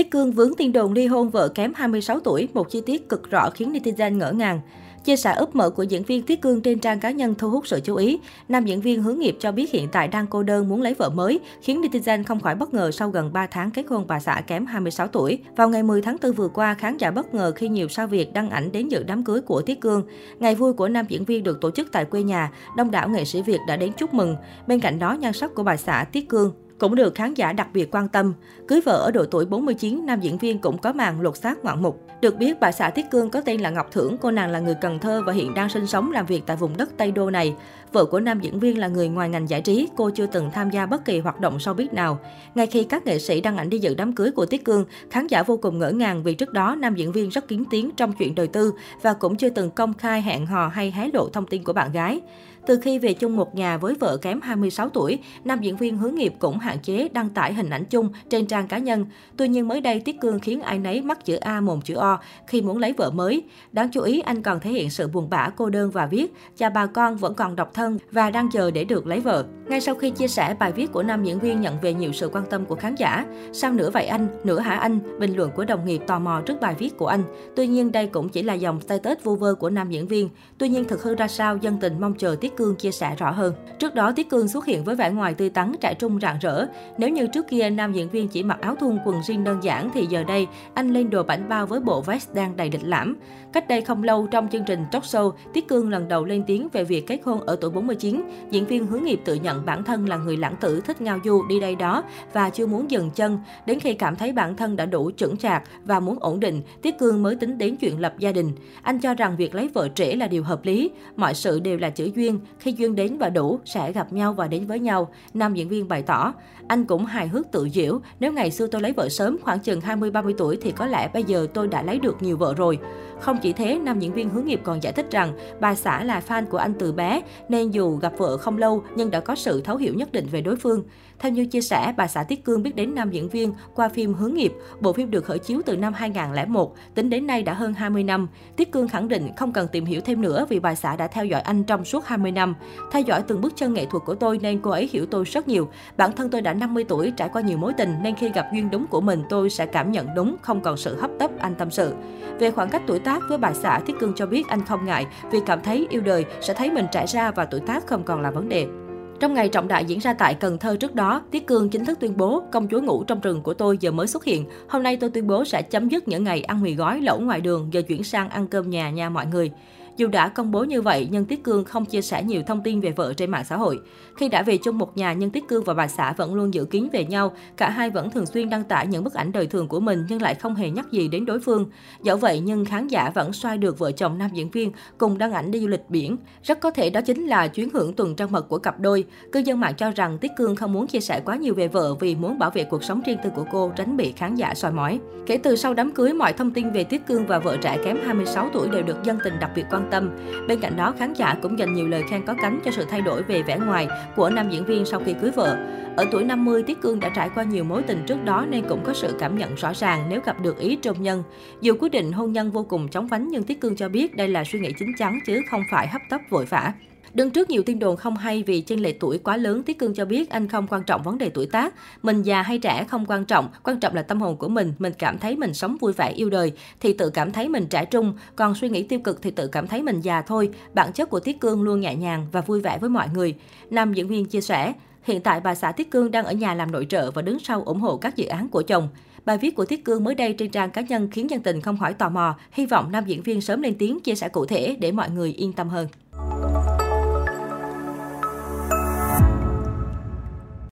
Tiết Cương vướng tin đồn ly hôn vợ kém 26 tuổi, một chi tiết cực rõ khiến netizen ngỡ ngàng. Chia sẻ ấp mở của diễn viên Tiết Cương trên trang cá nhân thu hút sự chú ý. Nam diễn viên hướng nghiệp cho biết hiện tại đang cô đơn muốn lấy vợ mới, khiến netizen không khỏi bất ngờ sau gần 3 tháng kết hôn bà xã kém 26 tuổi. Vào ngày 10 tháng 4 vừa qua, khán giả bất ngờ khi nhiều sao Việt đăng ảnh đến dự đám cưới của Tiết Cương. Ngày vui của nam diễn viên được tổ chức tại quê nhà, đông đảo nghệ sĩ Việt đã đến chúc mừng. Bên cạnh đó, nhan sắc của bà xã Tiết Cương cũng được khán giả đặc biệt quan tâm. Cưới vợ ở độ tuổi 49, nam diễn viên cũng có màn lột xác ngoạn mục. Được biết, bà xã Tiết Cương có tên là Ngọc Thưởng, cô nàng là người Cần Thơ và hiện đang sinh sống làm việc tại vùng đất Tây Đô này. Vợ của nam diễn viên là người ngoài ngành giải trí, cô chưa từng tham gia bất kỳ hoạt động showbiz nào. Ngay khi các nghệ sĩ đăng ảnh đi dự đám cưới của Tiết Cương, khán giả vô cùng ngỡ ngàng vì trước đó nam diễn viên rất kín tiếng trong chuyện đời tư và cũng chưa từng công khai hẹn hò hay hé lộ thông tin của bạn gái. Từ khi về chung một nhà với vợ kém 26 tuổi, nam diễn viên hướng nghiệp cũng hạ hạn chế đăng tải hình ảnh chung trên trang cá nhân. Tuy nhiên mới đây Tiết Cương khiến ai nấy mắc chữ A mồm chữ O khi muốn lấy vợ mới. Đáng chú ý anh còn thể hiện sự buồn bã cô đơn và viết cha bà con vẫn còn độc thân và đang chờ để được lấy vợ. Ngay sau khi chia sẻ bài viết của nam diễn viên nhận về nhiều sự quan tâm của khán giả. Sao nửa vậy anh, nửa hả anh? Bình luận của đồng nghiệp tò mò trước bài viết của anh. Tuy nhiên đây cũng chỉ là dòng status vu vơ của nam diễn viên. Tuy nhiên thực hư ra sao, dân tình mong chờ Tiết Cương chia sẻ rõ hơn. Trước đó Tiết Cương xuất hiện với vẻ ngoài tươi tắn, trẻ trung rạng rỡ. Nếu như trước kia nam diễn viên chỉ mặc áo thun quần jean đơn giản thì giờ đây anh lên đồ bảnh bao với bộ vest đang đầy lịch lãm. Cách đây không lâu trong chương trình talk show, Tiết Cương lần đầu lên tiếng về việc kết hôn ở tuổi 49. Diễn viên hướng nghiệp tự nhận bản thân là người lãng tử thích ngao du đi đây đó và chưa muốn dừng chân. Đến khi cảm thấy bản thân đã đủ trưởng chạc và muốn ổn định, Tiết Cương mới tính đến chuyện lập gia đình. Anh cho rằng việc lấy vợ trễ là điều hợp lý. Mọi sự đều là chữ duyên. Khi duyên đến và đủ, sẽ gặp nhau và đến với nhau. Nam diễn viên bày tỏ. Anh cũng hài hước tự diễu. Nếu ngày xưa tôi lấy vợ sớm, khoảng chừng 20-30 tuổi thì có lẽ bây giờ tôi đã lấy được nhiều vợ rồi. Không chỉ thế, nam diễn viên hướng nghiệp còn giải thích rằng bà xã là fan của anh từ bé, nên dù gặp vợ không lâu nhưng đã có sự thấu hiểu nhất định về đối phương. Theo như chia sẻ, bà xã Tiết Cương biết đến nam diễn viên qua phim Hướng nghiệp. Bộ phim được khởi chiếu từ năm 2001, tính đến nay đã hơn 20 năm. Tiết Cương khẳng định không cần tìm hiểu thêm nữa vì bà xã đã theo dõi anh trong suốt 20 năm. Theo dõi từng bước chân nghệ thuật của tôi nên cô ấy hiểu tôi rất nhiều. Bản thân tôi đã 50 tuổi, trải qua nhiều mối tình nên khi gặp duyên đúng của mình tôi sẽ cảm nhận đúng, không còn sự hấp tấp, anh tâm sự. Về khoảng cách tuổi tác với bà xã, Tiết Cương cho biết anh không ngại vì cảm thấy yêu đời sẽ thấy mình trải ra và tuổi tác không còn là vấn đề. Trong ngày trọng đại diễn ra tại Cần Thơ trước đó, Tiết Cương chính thức tuyên bố công chúa ngủ trong rừng của tôi giờ mới xuất hiện. Hôm nay tôi tuyên bố sẽ chấm dứt những ngày ăn mì gói lẩu ngoài đường, giờ chuyển sang ăn cơm nhà nha mọi người. Dù đã công bố như vậy, nhưng Tiết Cương không chia sẻ nhiều thông tin về vợ trên mạng xã hội. Khi đã về chung một nhà, nhưng Tiết Cương và bà xã vẫn luôn giữ kín về nhau. Cả hai vẫn thường xuyên đăng tải những bức ảnh đời thường của mình nhưng lại không hề nhắc gì đến đối phương. Dẫu vậy, nhưng khán giả vẫn xoay được vợ chồng nam diễn viên cùng đăng ảnh đi du lịch biển. Rất có thể đó chính là chuyến hưởng tuần trăng mật của cặp đôi. Cư dân mạng cho rằng Tiết Cương không muốn chia sẻ quá nhiều về vợ vì muốn bảo vệ cuộc sống riêng tư của cô, tránh bị khán giả soi mói. Kể từ sau đám cưới, mọi thông tin về Tiết Cương và vợ trẻ kém 26 tuổi đều được dân tình đặc biệt quan tâm. Bên cạnh đó, khán giả cũng dành nhiều lời khen có cánh cho sự thay đổi về vẻ ngoài của nam diễn viên sau khi cưới vợ. Ở tuổi 50, Tiết Cương đã trải qua nhiều mối tình trước đó nên cũng có sự cảm nhận rõ ràng nếu gặp được ý trong nhân. Dù quyết định hôn nhân vô cùng chóng vánh nhưng Tiết Cương cho biết đây là suy nghĩ chính chắn chứ không phải hấp tấp vội vã. Đứng trước nhiều tin đồn không hay vì chênh lệch tuổi quá lớn, Tiết Cương cho biết anh không quan trọng vấn đề tuổi tác. Mình già hay trẻ không quan trọng, quan trọng là tâm hồn của mình. Mình cảm thấy mình sống vui vẻ yêu đời thì tự cảm thấy mình trẻ trung, còn suy nghĩ tiêu cực thì tự cảm thấy mình già thôi. Bản chất của Tiết Cương luôn nhẹ nhàng và vui vẻ với mọi người. Nam diễn viên chia sẻ, hiện tại bà xã Tiết Cương đang ở nhà làm nội trợ và đứng sau ủng hộ các dự án của chồng. Bài viết của Tiết Cương mới đây trên trang cá nhân khiến dân tình không khỏi tò mò, hy vọng nam diễn viên sớm lên tiếng chia sẻ cụ thể để mọi người yên tâm hơn.